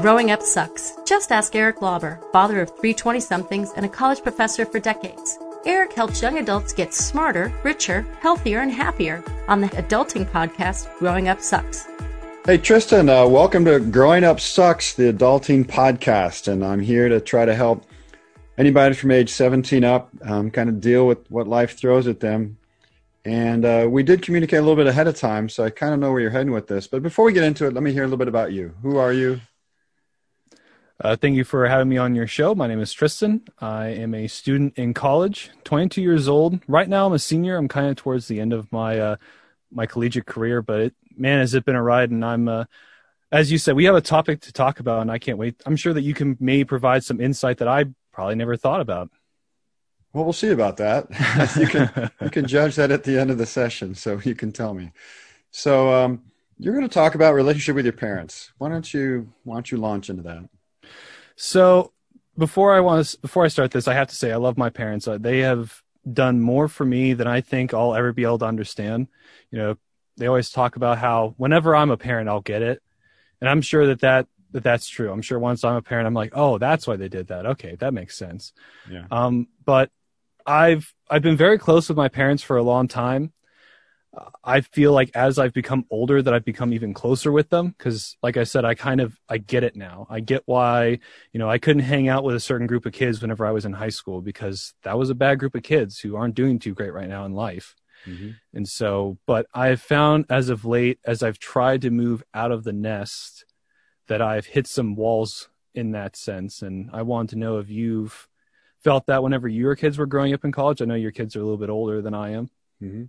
Growing Up Sucks. Just ask Eric Lauber, father of three 20 somethings and a college professor for decades. Eric helps young adults get smarter, richer, healthier, and happier on the adulting podcast, Growing Up Sucks. Hey, Tristan, uh, welcome to Growing Up Sucks, the adulting podcast. And I'm here to try to help anybody from age 17 up um, kind of deal with what life throws at them. And uh, we did communicate a little bit ahead of time, so I kind of know where you're heading with this. But before we get into it, let me hear a little bit about you. Who are you? Uh, thank you for having me on your show. My name is Tristan. I am a student in college, 22 years old. Right now, I'm a senior. I'm kind of towards the end of my uh, my collegiate career, but it, man, has it been a ride! And I'm, uh, as you said, we have a topic to talk about, and I can't wait. I'm sure that you can maybe provide some insight that I probably never thought about. Well, we'll see about that. you can you can judge that at the end of the session, so you can tell me. So um, you're going to talk about relationship with your parents. Why don't you why don't you launch into that? So before I want to, before I start this, I have to say I love my parents. Uh, they have done more for me than I think I'll ever be able to understand. You know, they always talk about how whenever I'm a parent, I'll get it, and I'm sure that that that that's true. I'm sure once I'm a parent, I'm like, oh, that's why they did that. Okay, that makes sense. Yeah. Um, but I've I've been very close with my parents for a long time, I feel like as I've become older that I've become even closer with them because like I said I kind of I get it now. I get why, you know, I couldn't hang out with a certain group of kids whenever I was in high school because that was a bad group of kids who aren't doing too great right now in life. Mm-hmm. And so, but I've found as of late as I've tried to move out of the nest that I've hit some walls in that sense and I want to know if you've felt that whenever your kids were growing up in college. I know your kids are a little bit older than I am. Mm-hmm.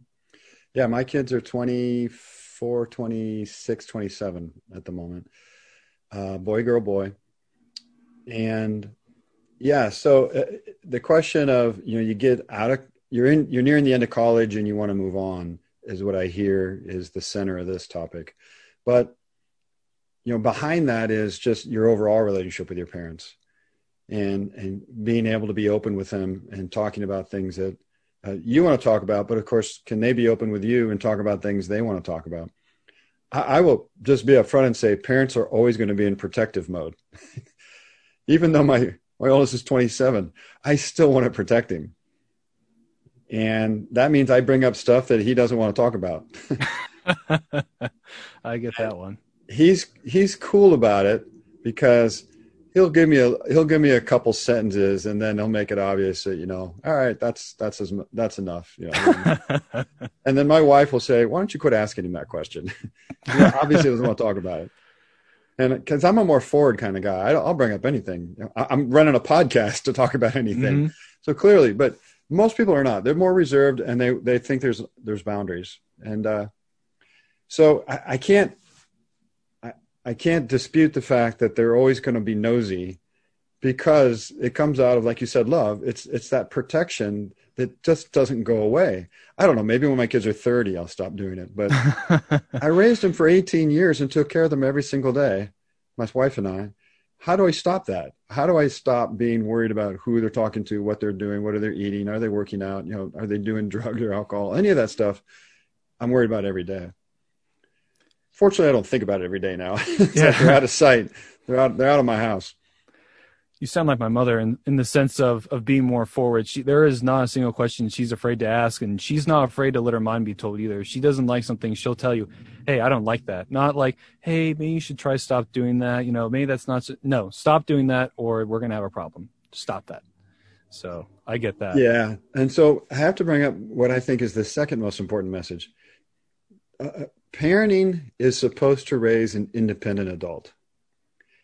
Yeah, my kids are 24, 26, 27 at the moment. Uh, boy, girl, boy. And yeah, so uh, the question of, you know, you get out of, you're in, you're nearing the end of college and you want to move on is what I hear is the center of this topic. But, you know, behind that is just your overall relationship with your parents and, and being able to be open with them and talking about things that, uh, you want to talk about, but of course, can they be open with you and talk about things they want to talk about? I, I will just be upfront and say parents are always going to be in protective mode. Even though my, my oldest is 27, I still want to protect him. And that means I bring up stuff that he doesn't want to talk about. I get that one. He's he's cool about it because he'll give me a he'll give me a couple sentences and then he'll make it obvious that you know all right that's that's as that's enough you know and then my wife will say why don't you quit asking him that question? You know, obviously doesn't want to talk about it. And because i'm a more forward kind of guy. I, will bring up anything. I'm running a podcast to talk about anything. Mm-hmm. so clearly but most people are not. They're more reserved and they they think there's there's boundaries. And uh so I, I can't I can't dispute the fact that they're always going to be nosy because it comes out of like you said love. It's it's that protection that just doesn't go away. I don't know maybe when my kids are 30 i'll stop doing it but i raised them for 18 years and took care of them every single day my wife and i. How do i stop that? How do i stop being worried about who they're talking to what they're doing what are they eating are they working out you know are they doing drugs or alcohol any of that stuff? I'm worried about every day fortunately, I don't think about it every day now. yeah. Like they're out of sight. They're out. They're out of my house. You sound like my mother in, in the sense of, of being more forward. She, there is not a single question she's afraid to ask, and she's not afraid to let her mind be told either. If she doesn't like something, she'll tell you, "Hey, I don't like that." Not like, "Hey, maybe you should try stop doing that." You know, maybe that's not. So, no, stop doing that, or we're gonna have a problem. Stop that. So I get that. Yeah, and so I have to bring up what I think is the second most important message. Uh, uh parenting is supposed to raise an independent adult.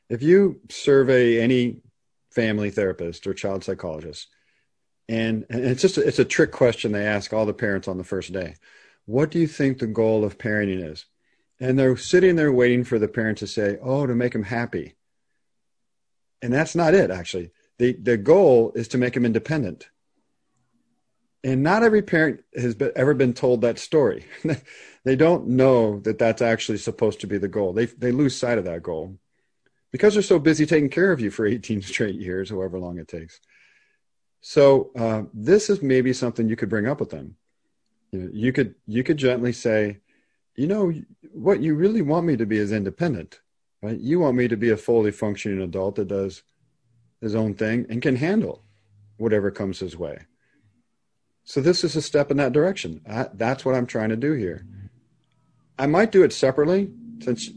If you survey any family therapist or child psychologist, and, and it's just a, it's a trick question they ask all the parents on the first day. What do you think the goal of parenting is? And they're sitting there waiting for the parent to say, "Oh, to make them happy." And that's not it. Actually, the the goal is to make them independent. And not every parent has been, ever been told that story. they don't know that that's actually supposed to be the goal. They they lose sight of that goal because they're so busy taking care of you for 18 straight years, however long it takes. So uh, this is maybe something you could bring up with them. You, know, you could you could gently say, you know, what you really want me to be is independent. Right? You want me to be a fully functioning adult that does his own thing and can handle whatever comes his way. So this is a step in that direction. I, that's what I'm trying to do here. I might do it separately since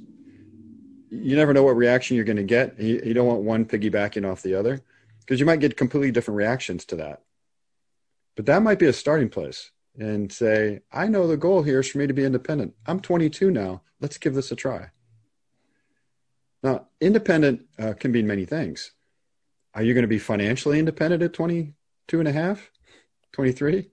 you never know what reaction you're going to get. You, you don't want one piggybacking off the other because you might get completely different reactions to that. But that might be a starting place and say, I know the goal here is for me to be independent. I'm 22 now. Let's give this a try. Now, independent uh, can mean many things. Are you going to be financially independent at 22 and a half, 23?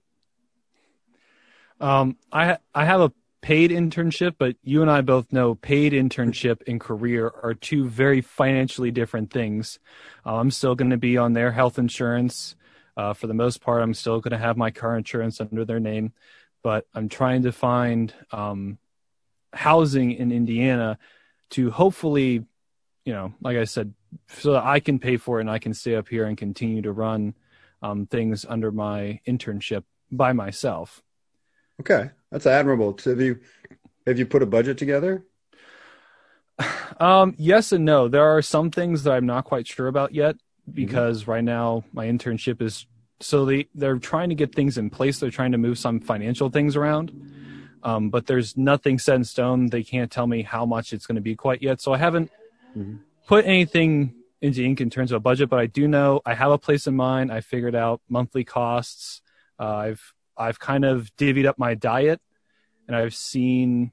Um, I I have a paid internship, but you and I both know paid internship and career are two very financially different things. Uh, I'm still going to be on their health insurance. Uh, for the most part, I'm still going to have my car insurance under their name, but I'm trying to find um, housing in Indiana to hopefully, you know, like I said, so that I can pay for it and I can stay up here and continue to run um, things under my internship by myself. Okay, that's admirable. Have you have you put a budget together? Um, yes and no. There are some things that I'm not quite sure about yet because mm-hmm. right now my internship is so they they're trying to get things in place. They're trying to move some financial things around. Um, but there's nothing set in stone. They can't tell me how much it's going to be quite yet. So I haven't mm-hmm. put anything into ink in terms of a budget, but I do know I have a place in mind. I figured out monthly costs. Uh, I've I've kind of divvied up my diet, and I've seen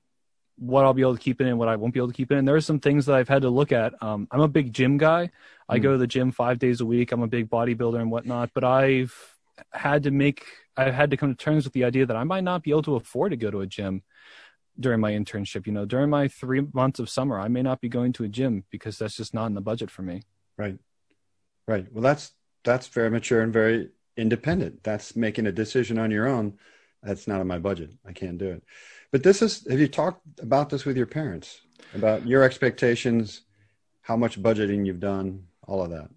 what I'll be able to keep in and what I won't be able to keep in. There are some things that I've had to look at. Um, I'm a big gym guy. I mm. go to the gym five days a week. I'm a big bodybuilder and whatnot, but I've had to make, I've had to come to terms with the idea that I might not be able to afford to go to a gym during my internship. You know, during my three months of summer, I may not be going to a gym because that's just not in the budget for me. Right. Right. Well, that's, that's very mature and very independent. That's making a decision on your own. That's not in my budget. I can't do it. But this is, have you talked about this with your parents? About your expectations, how much budgeting you've done, all of that?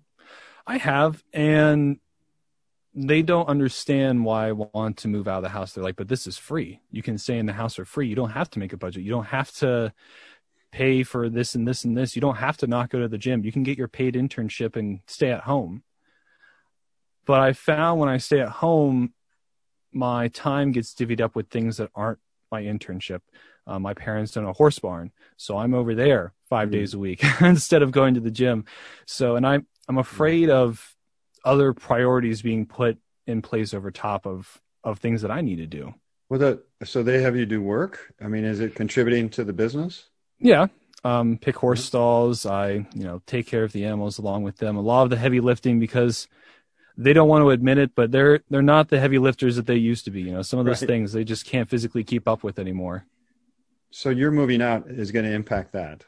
I have. And they don't understand why I want to move out of the house. They're like, but this is free. You can stay in the house for free. You don't have to make a budget. You don't have to pay for this and this and this. You don't have to not go to the gym. You can get your paid internship and stay at home. But I found when I stay at home, my time gets divvied up with things that aren't my internship. Uh, my parents own a horse barn, so I'm over there 5 mm-hmm. days a week instead of going to the gym. So, and I'm I'm afraid of other priorities being put in place over top of of things that I need to do. Well, that so they have you do work. I mean, is it contributing to the business? Yeah, um, pick horse mm-hmm. stalls. I you know take care of the animals along with them. A lot of the heavy lifting because they don't want to admit it, but they're they're not the heavy lifters that they used to be. You know, some of those right. things they just can't physically keep up with anymore. So your moving out is going to impact that.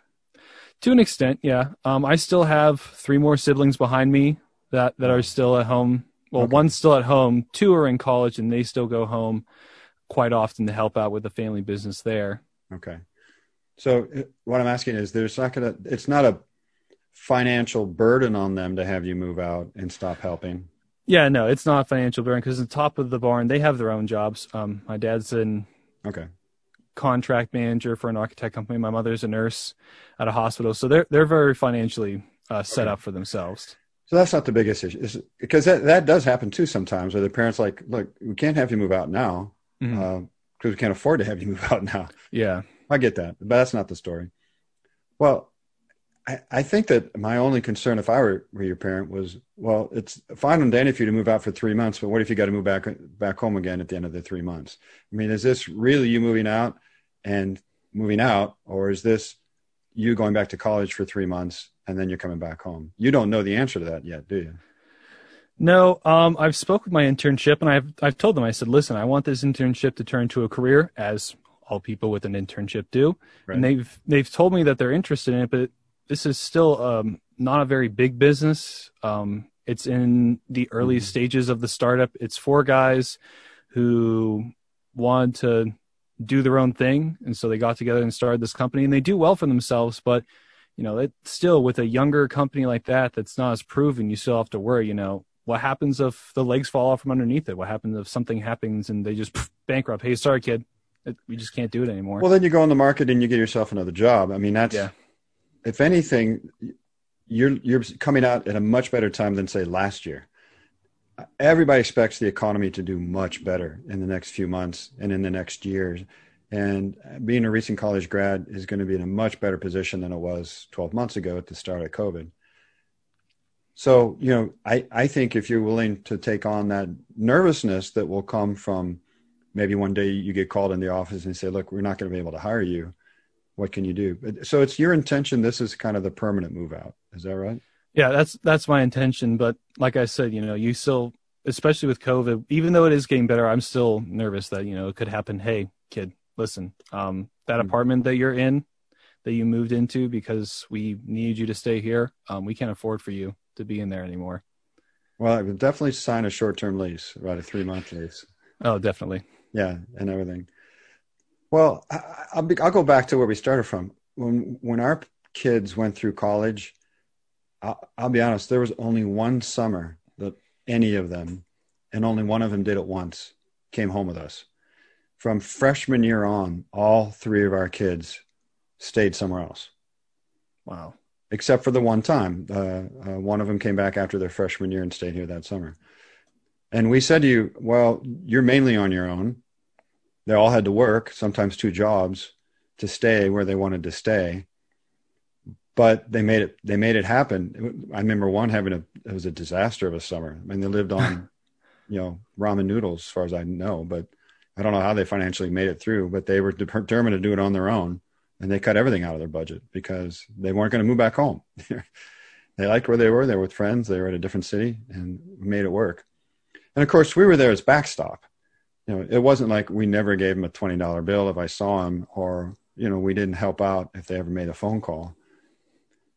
To an extent, yeah. Um, I still have three more siblings behind me that that are still at home. Well, okay. one's still at home, two are in college, and they still go home quite often to help out with the family business there. Okay. So uh, what I'm asking is, there's not gonna. It's not a financial burden on them to have you move out and stop helping. Yeah, no, it's not a financial burden because the top of the barn they have their own jobs. Um, my dad's an okay contract manager for an architect company. My mother's a nurse at a hospital, so they're they're very financially uh, set okay. up for themselves. So that's not the biggest issue, is, because that that does happen too sometimes. Where the parents like, look, we can't have you move out now because mm-hmm. uh, we can't afford to have you move out now. Yeah, I get that, but that's not the story. Well, I, I think that my only concern, if I were, were your parent, was well, it's fine and dandy for you to move out for three months, but what if you got to move back back home again at the end of the three months? I mean, is this really you moving out and moving out, or is this you going back to college for three months and then you're coming back home? You don't know the answer to that yet, do you? No, um, I've spoke with my internship and I've I've told them I said, listen, I want this internship to turn to a career, as all people with an internship do, right. and they've they've told me that they're interested in it, but this is still um, not a very big business. Um, it's in the early mm-hmm. stages of the startup. It's four guys who wanted to do their own thing, and so they got together and started this company, and they do well for themselves. But you know, it still with a younger company like that, that's not as proven. You still have to worry. You know, what happens if the legs fall off from underneath it? What happens if something happens and they just bankrupt? Hey, sorry, kid, we just can't do it anymore. Well, then you go on the market and you get yourself another job. I mean, that's yeah if anything, you're you're coming out at a much better time than say last year. Everybody expects the economy to do much better in the next few months and in the next years. And being a recent college grad is going to be in a much better position than it was 12 months ago at the start of COVID. So, you know, I, I think if you're willing to take on that nervousness that will come from maybe one day you get called in the office and say, look, we're not going to be able to hire you what can you do? So it's your intention. This is kind of the permanent move out. Is that right? Yeah, that's that's my intention. But like I said, you know, you still, especially with COVID, even though it is getting better, I'm still nervous that you know it could happen. Hey, kid, listen, um, that mm-hmm. apartment that you're in, that you moved into because we need you to stay here, um, we can't afford for you to be in there anymore. Well, I would definitely sign a short-term lease, about a three-month lease. Oh, definitely. Yeah, and everything. Well, I'll, be, I'll go back to where we started from. When when our kids went through college, I'll, I'll be honest, there was only one summer that any of them, and only one of them did it once, came home with us. From freshman year on, all three of our kids stayed somewhere else. Wow. Except for the one time. Uh, uh, one of them came back after their freshman year and stayed here that summer. And we said to you, well, you're mainly on your own they all had to work, sometimes two jobs, to stay where they wanted to stay. But they made it. They made it happen. I remember one having a. It was a disaster of a summer. I mean, they lived on, you know, ramen noodles, as far as I know. But I don't know how they financially made it through. But they were determined to do it on their own, and they cut everything out of their budget because they weren't going to move back home. they liked where they were. They were with friends. They were at a different city, and made it work. And of course, we were there as backstop you know, it wasn't like we never gave them a twenty dollar bill if I saw them, or you know, we didn't help out if they ever made a phone call.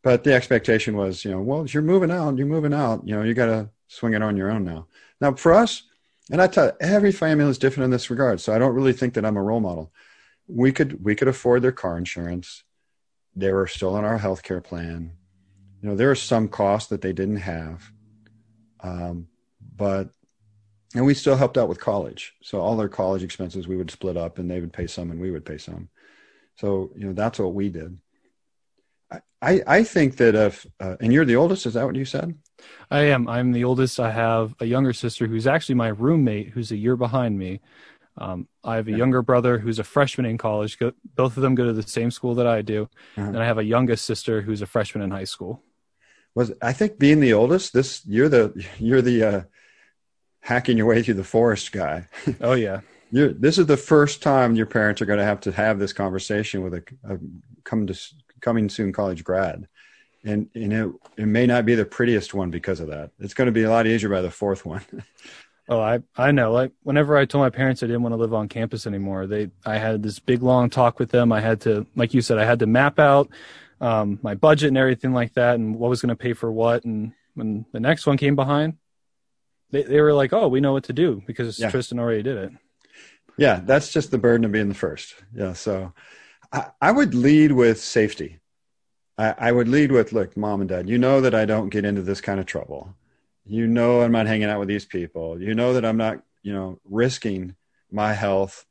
But the expectation was, you know, well, you're moving out, you're moving out, you know, you got to swing it on your own now. Now, for us, and I tell every family is different in this regard, so I don't really think that I'm a role model. We could we could afford their car insurance. They were still on our health care plan. You know, there are some costs that they didn't have, um, but and we still helped out with college. So all their college expenses we would split up, and they would pay some, and we would pay some. So you know that's what we did. I I think that if uh, and you're the oldest, is that what you said? I am. I'm the oldest. I have a younger sister who's actually my roommate, who's a year behind me. Um, I have a younger brother who's a freshman in college. Go, both of them go to the same school that I do, uh-huh. and I have a youngest sister who's a freshman in high school. Was I think being the oldest, this you're the you're the uh, hacking your way through the forest guy. Oh yeah. You're, this is the first time your parents are going to have to have this conversation with a, a come to coming soon college grad, and and it it may not be the prettiest one because of that. It's going to be a lot easier by the fourth one. oh, I I know. Like whenever I told my parents I didn't want to live on campus anymore, they I had this big long talk with them. I had to, like you said, I had to map out um, my budget and everything like that, and what was going to pay for what. And when the next one came behind, they, they were like, oh, we know what to do because yeah. Tristan already did it. Yeah, that's just the burden of being the first. Yeah, so I, I would lead with safety. I, I would lead with, look, mom and dad, you know that I don't get into this kind of trouble. You know I'm not hanging out with these people. You know that I'm not, you know, risking my health.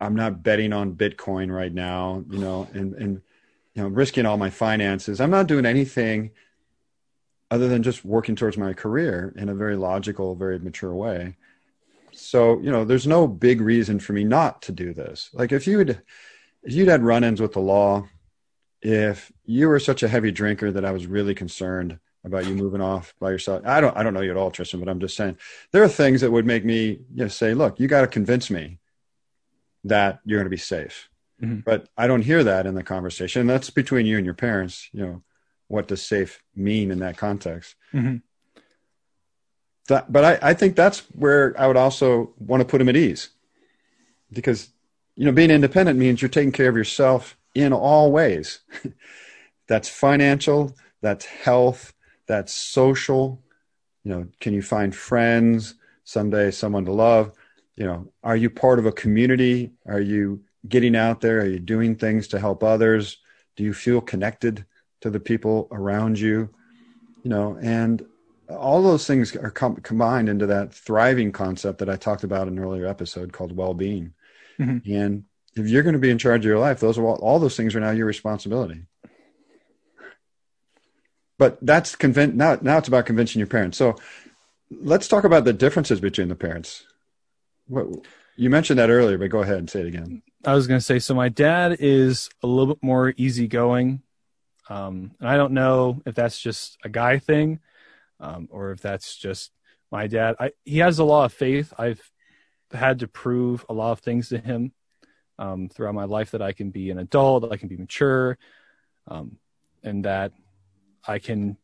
I'm not betting on Bitcoin right now, you know, and and you know, risking all my finances. I'm not doing anything other than just working towards my career in a very logical, very mature way. So, you know, there's no big reason for me not to do this. Like if you'd if you'd had run-ins with the law, if you were such a heavy drinker that I was really concerned about you moving off by yourself. I don't I don't know you at all, Tristan, but I'm just saying there are things that would make me you know, say, look, you got to convince me that you're going to be safe. Mm-hmm. But I don't hear that in the conversation. And that's between you and your parents. You know, what does safe mean in that context. Mm-hmm. That, but I, I think that's where I would also want to put him at ease because, you know, being independent means you're taking care of yourself in all ways. that's financial, that's health, that's social. You know, can you find friends, someday someone to love? You know, are you part of a community? Are you getting out there? Are you doing things to help others? Do you feel connected? to the people around you, you know, and all those things are com- combined into that thriving concept that I talked about in an earlier episode called well-being. Mm-hmm. And if you're going to be in charge of your life, those are all, all those things are now your responsibility. but that's convin- now now it's about convincing your parents so let's talk about the differences between the parents what you mentioned that earlier but go ahead and say it again I was going to say, so my dad is a little bit more easygoing. Um, and I don't know if that's just a guy thing um, or if that's just my dad. I, he has a lot of faith. I've had to prove a lot of things to him um, throughout my life that I can be an adult, I can be mature, um, and that I can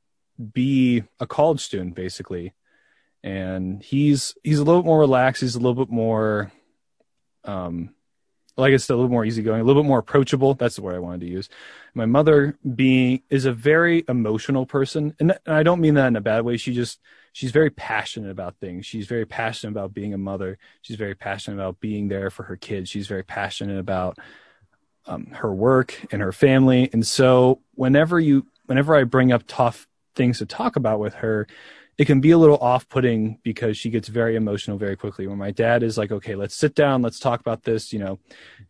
be a college student, basically. And he's he's a little bit more relaxed. He's a little bit more um, like I said, a little more easygoing, a little bit more approachable. That's the word I wanted to use. My mother being is a very emotional person, and I don't mean that in a bad way. She just she's very passionate about things. She's very passionate about being a mother. She's very passionate about being there for her kids. She's very passionate about um, her work and her family. And so whenever you whenever I bring up tough things to talk about with her, it can be a little off-putting because she gets very emotional very quickly. When my dad is like okay let's sit down let's talk about this you know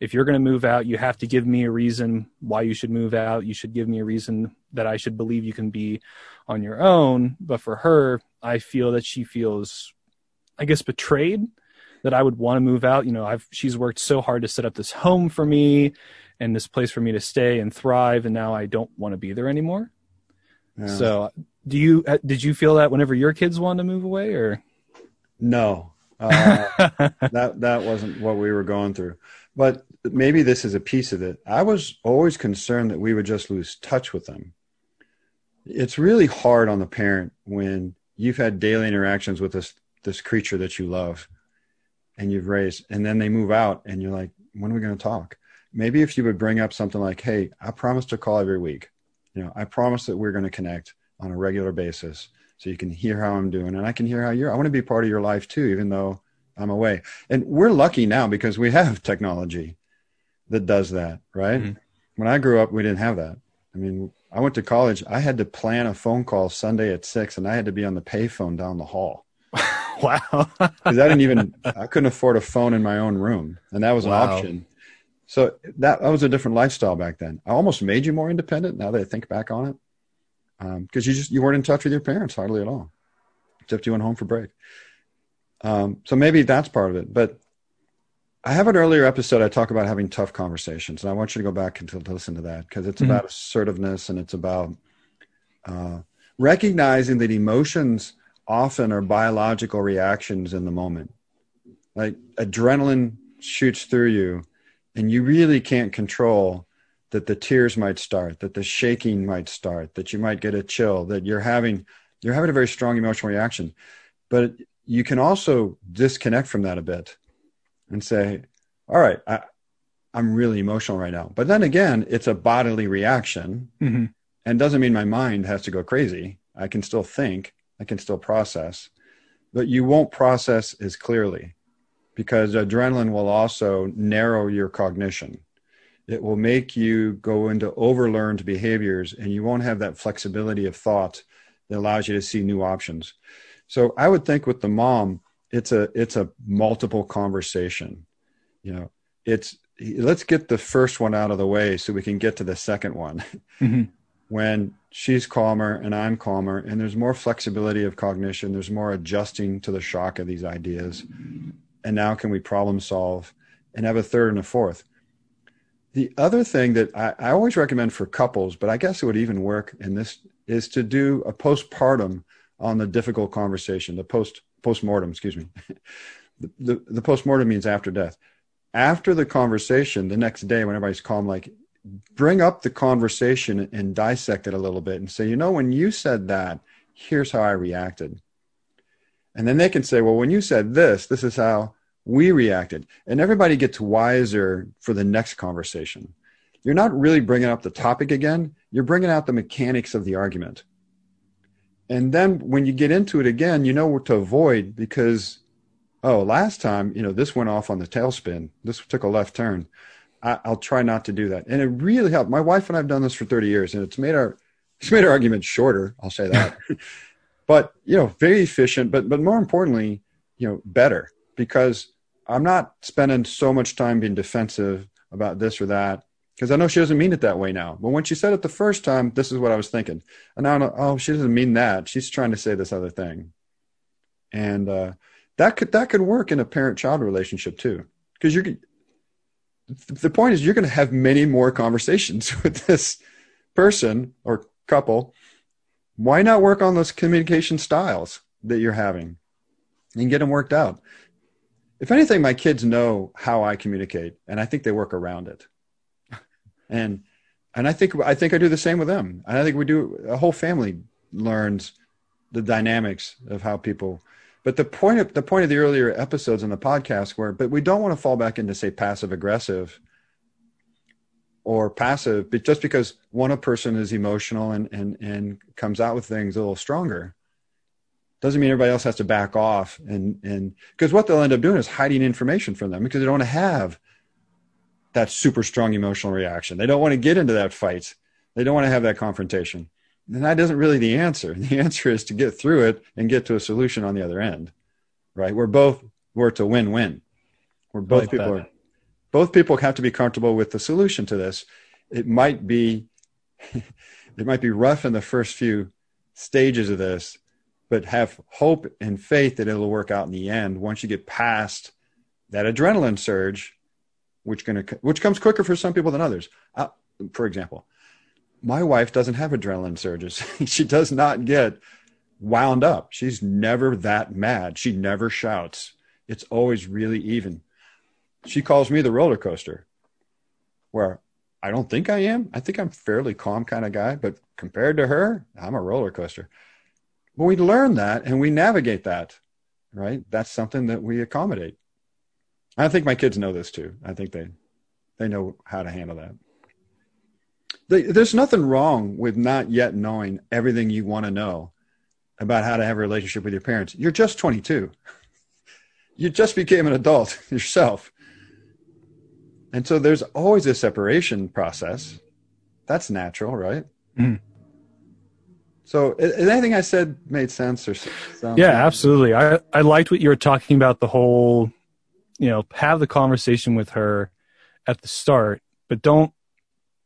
if you're going to move out you have to give me a reason why you should move out. You should give me a reason that i should believe you can be on your own. But for her i feel that she feels i guess betrayed that i would want to move out. You know i've she's worked so hard to set up this home for me and this place for me to stay and thrive and now i don't want to be there anymore. Yeah. so do you uh, did you feel that whenever your kids wanted to move away or? No. Uh, that that wasn't what we were going through. But maybe this is a piece of it. I was always concerned that we would just lose touch with them. It's really hard on the parent when you've had daily interactions with this this creature that you love and you've raised and then they move out and you're like when are we going to talk? Maybe if you would bring up something like hey i promise to call every week. You know i promise that we're going to connect on a regular basis so you can hear how I'm doing and I can hear how you're. I want to be part of your life too, even though I'm away. And we're lucky now because we have technology that does that, right? Mm-hmm. When I grew up, we didn't have that. I mean, I went to college. I had to plan a phone call Sunday at six, and I had to be on the payphone down the hall. wow! Because I didn't even I couldn't afford a phone in my own room, and that was an option. So that that was a different lifestyle back then. I almost made you more independent. Now that I think back on it, because um, you just you weren't in touch with your parents hardly at all, except you went home for break. Um, so maybe that's part of it. But I have an earlier episode I talk about having tough conversations, and I want you to go back and to, listen to that because it's mm-hmm. about assertiveness and it's about uh, recognizing that emotions often are biological reactions in the moment. Like adrenaline shoots through you, and you really can't control that the tears might start, that the shaking might start, that you might get a chill, that you're having you're having a very strong emotional reaction. But you can also disconnect from that a bit and say, all right, I, am really emotional right now. But then again, it's a bodily reaction mm-hmm. and doesn't mean my mind has to go crazy. I can still think, I can still process, but you won't process as clearly because adrenaline will also narrow your cognition it will make you go into overlearned behaviors and you won't have that flexibility of thought that allows you to see new options. So i would think with the mom it's a it's a multiple conversation you know. It's let's get the first one out of the way so we can get to the second one. Mm-hmm. when she's calmer and i'm calmer and there's more flexibility of cognition there's more adjusting to the shock of these ideas. And now can we problem solve and have a third and a fourth the other thing that I, I, always recommend for couples, but I guess it would even work in this, is to do a postpartum on the difficult conversation, the post postmortem, excuse me. the, the, the postmortem means after death. After the conversation, the next day when everybody's calm, like bring up the conversation and dissect it a little bit and say, you know, when you said that, here's how I reacted. And then they can say, well, when you said this, this is how we reacted. And everybody gets wiser for the next conversation. You're not really bringing up the topic again. You're bringing out the mechanics of the argument. And then when you get into it again you know what to avoid because oh last time you know this went off on the tailspin. This took a left turn. I, will try not to do that. And it really helped. My wife and i've done this for 30 years and it's made our it's made our argument shorter i'll say that. But you know very efficient but but more importantly you know better. Because I'm not spending so much time being defensive about this or that. because I know she doesn't mean it that way now. But when she said it the first time, this is what I was thinking. And now, oh, she doesn't mean that. She's trying to say this other thing. And uh, that could that could work in a parent-child relationship too, because you're. The point is, you're going to have many more conversations with this person or couple. Why not work on those communication styles that you're having and get them worked out? If anything, my kids know how I communicate, and I think they work around it and and I think I think I do the same with them. And I think we do. A whole family learns the dynamics of how people. But the point of the point of the earlier episodes in the podcast were, but we don't want to fall back into say passive aggressive or passive, but just because one person is emotional and and and comes out with things a little stronger doesn't mean everybody else has to back off and and because what they'll end up doing is hiding information from them because they don't want to have that super strong emotional reaction. They don't want to get into that fight. They don't want to have that confrontation. And that isn't really the answer. The answer is to get through it and get to a solution on the other end, right? We're both we're to win-win. Where both like people are, both people have to be comfortable with the solution to this. It might be it might be rough in the first few stages of this, but have hope and faith that it'll work out in the end once you get past that adrenaline surge which going which comes quicker for some people than others. Uh, for example, my wife doesn't have adrenaline surges. she does not get wound up. She's never that mad. She never shouts. It's always really even. She calls me the roller coaster, where I don't think I am. I think I'm fairly calm kind of guy, but compared to her, I'm a roller coaster. But we learn that and we navigate that, right? That's something that we accommodate. I think my kids know this too. I think they they know how to handle that. They, there's nothing wrong with not yet knowing everything you want to know about how to have a relationship with your parents. You're just 22. you just became an adult yourself. And so there's always a separation process. That's natural, right? Mm. So, is anything I said made sense or? Yeah, absolutely. I I liked what you were talking about. The whole you know have the conversation with her at the start but don't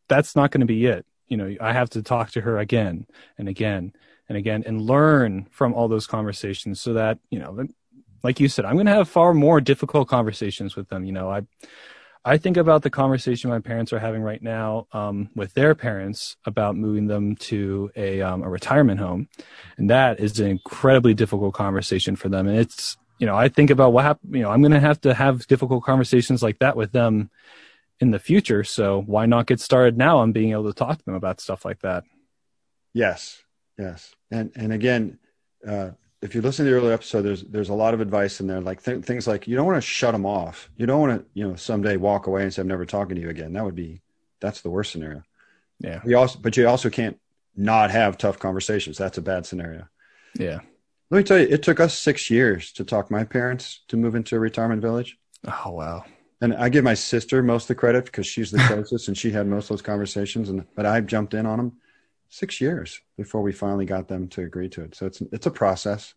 that's not going to be it you know i have to talk to her again and again and again and learn from all those conversations so that you know like you said i'm going to have far more difficult conversations with them you know i i think about the conversation my parents are having right now um, with their parents about moving them to a, um, a retirement home and that is an incredibly difficult conversation for them and it's you know, I think about what happened. You know, I'm going to have to have difficult conversations like that with them in the future. So why not get started now on being able to talk to them about stuff like that? Yes, yes, and and again, uh, if you listen to the earlier episode, there's there's a lot of advice in there, like th- things like you don't want to shut them off. You don't want to, you know, someday walk away and say I'm never talking to you again. That would be that's the worst scenario. Yeah. You also, but you also can't not have tough conversations. That's a bad scenario. Yeah. Let me tell you, it took us six years to talk my parents to move into a retirement village. Oh wow! And I give my sister most of the credit because she's the closest and she had most of those conversations. And but I jumped in on them six years before we finally got them to agree to it. So it's it's a process,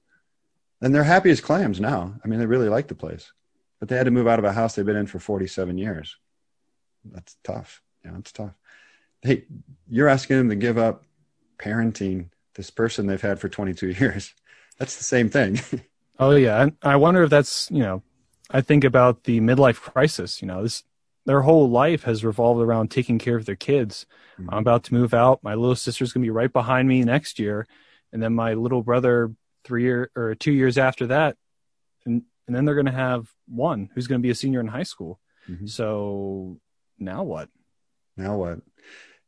and they're happy as clams now. I mean, they really like the place, but they had to move out of a house they've been in for forty seven years. That's tough. Yeah, it's tough. Hey, you're asking them to give up parenting this person they've had for 22 years that's the same thing. oh yeah, and I wonder if that's you know, I think about the midlife crisis. You know, this their whole life has revolved around taking care of their kids. Mm-hmm. I'm about to move out. My little sister's gonna be right behind me next year, and then my little brother three year or two years after that, and and then they're gonna have one who's gonna be a senior in high school. Mm-hmm. So now what? Now what?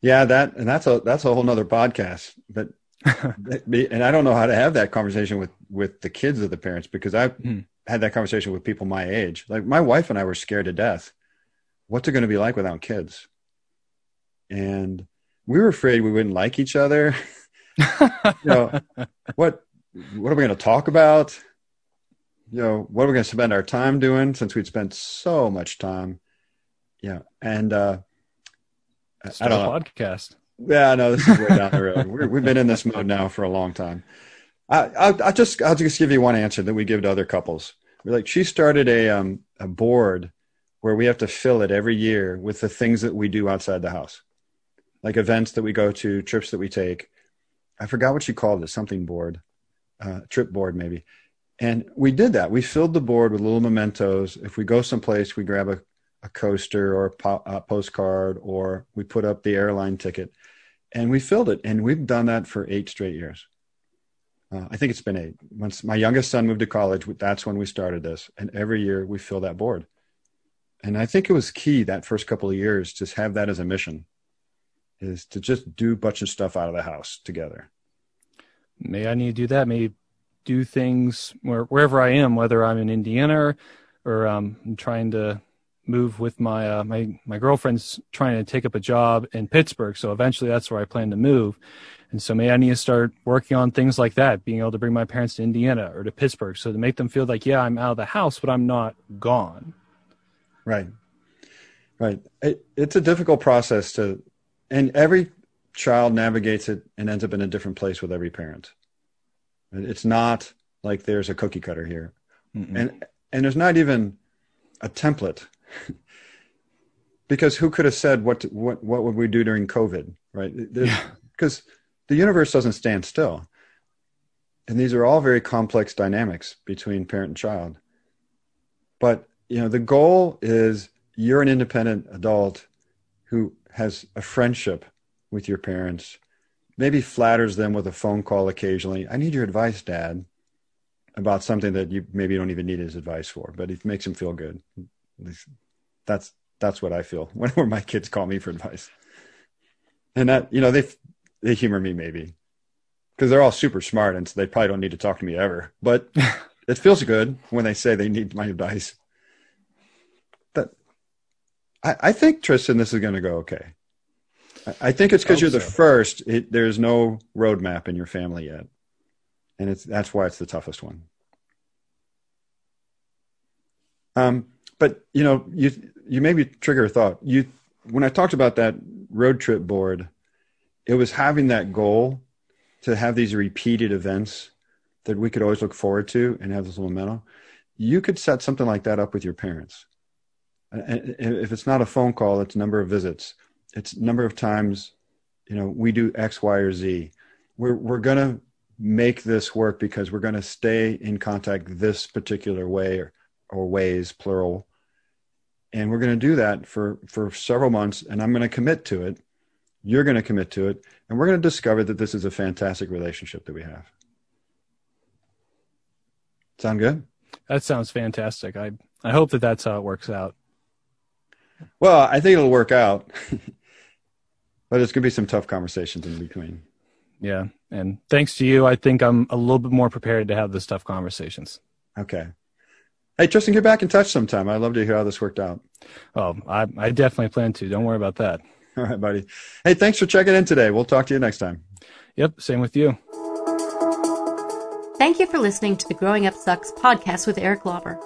Yeah, that and that's a that's a whole nother podcast. But and I don't know how to have that conversation with with the kids of the parents because I've mm. had that conversation with people my age. Like my wife and I were scared to death. What's it going to be like without kids? And we were afraid we wouldn't like each other. you know, what what are we going to talk about? You know, what are we going to spend our time doing since we'd spent so much time? Yeah, and uh, I don't know. podcast. Yeah, no, this is way down the road. we have been in this mode now for a long time. I, I just I'll just give you one answer that we give to other couples. We're like, she started a um, a board where we have to fill it every year with the things that we do outside the house, like events that we go to, trips that we take. I forgot what you called it, something board, uh, trip board maybe. And we did that. We filled the board with little mementos. If we go someplace, we grab a, a coaster or a, po- postcard, or we put up the airline ticket, and we filled it. And we've done that for eight straight years. Uh, I think it's been eight. Once my youngest son moved to college, that's when we started this. And every year we fill that board and I think it was key that first couple of years to have that as a mission, is to just do a bunch of stuff out of the house together. May I need to do that? Maybe do things where, wherever I am, whether I'm in Indiana or um, I'm trying to move with my uh, my my girlfriend's trying to take up a job in Pittsburgh, so eventually that's where I plan to move. And so maybe I need to start working on things like that, being able to bring my parents to Indiana or to Pittsburgh, so to make them feel like, yeah, I'm out of the house, but I'm not gone. Right. Right. It, it's a difficult process to, and every child navigates it and ends up in a different place with every parent. It's not like there's a cookie cutter here. Mm-mm. And, and there's not even a template because who could have said what, what, what would we do during COVID? Right. Because yeah. the universe doesn't stand still. And these are all very complex dynamics between parent and child. But you know the goal is you're an independent adult who has a friendship with your parents maybe flatters them with a phone call occasionally. I need your advice dad about something that you maybe don't even need his advice for but it makes him feel good. That's that's what i feel whenever my kids call me for advice. And that you know they they humor me maybe because they're all super smart and so they probably don't need to talk to me ever but it feels good when they say they need my advice I, I think Tristan, this is going to go okay. I, I think it's because you're the first. It, there's no roadmap in your family yet, and it's that's why it's the toughest one. Um, but you know, you you maybe trigger a thought. You when I talked about that road trip board, it was having that goal to have these repeated events that we could always look forward to and have this momentum. You could set something like that up with your parents if it's not a phone call, it's number of visits. It's number of times, you know, we do X, Y, or Z. We're we're gonna make this work because we're gonna stay in contact this particular way or, or ways, plural. And we're gonna do that for for several months, and I'm gonna commit to it. You're gonna commit to it, and we're gonna discover that this is a fantastic relationship that we have. Sound good? That sounds fantastic. I I hope that that's how it works out. Well, I think it'll work out, but it's going to be some tough conversations in between. Yeah. And thanks to you, I think I'm a little bit more prepared to have those tough conversations. Okay. Hey, Tristan, get back in touch sometime. I'd love to hear how this worked out. Oh, I, I definitely plan to. Don't worry about that. All right, buddy. Hey, thanks for checking in today. We'll talk to you next time. Yep. Same with you. Thank you for listening to the Growing Up Sucks podcast with Eric Lauber.